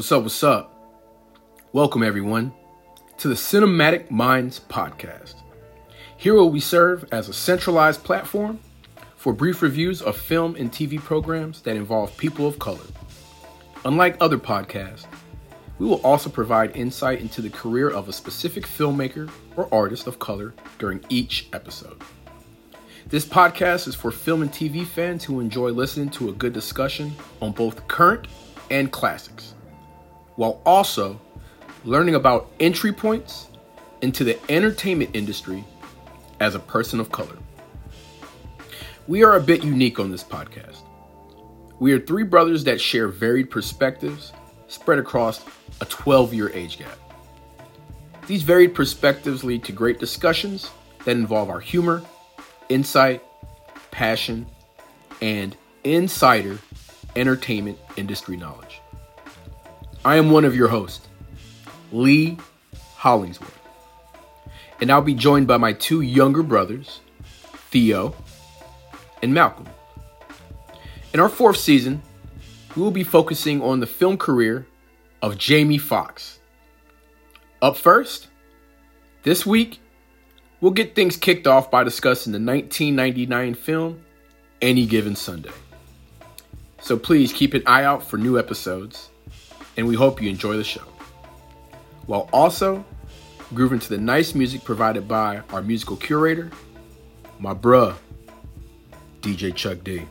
What's up? What's up? Welcome, everyone, to the Cinematic Minds Podcast. Here will we serve as a centralized platform for brief reviews of film and TV programs that involve people of color. Unlike other podcasts, we will also provide insight into the career of a specific filmmaker or artist of color during each episode. This podcast is for film and TV fans who enjoy listening to a good discussion on both current and classics, while also learning about entry points into the entertainment industry as a person of color. We are a bit unique on this podcast. We are three brothers that share varied perspectives spread across a 12 year age gap. These varied perspectives lead to great discussions that involve our humor, insight, passion, and insider entertainment industry knowledge. I am one of your hosts, Lee Hollingsworth, and I'll be joined by my two younger brothers, Theo and Malcolm. In our fourth season, we will be focusing on the film career of Jamie Foxx. Up first, this week, we'll get things kicked off by discussing the 1999 film Any Given Sunday. So please keep an eye out for new episodes, and we hope you enjoy the show. While also grooving to the nice music provided by our musical curator, my bruh, DJ Chuck D.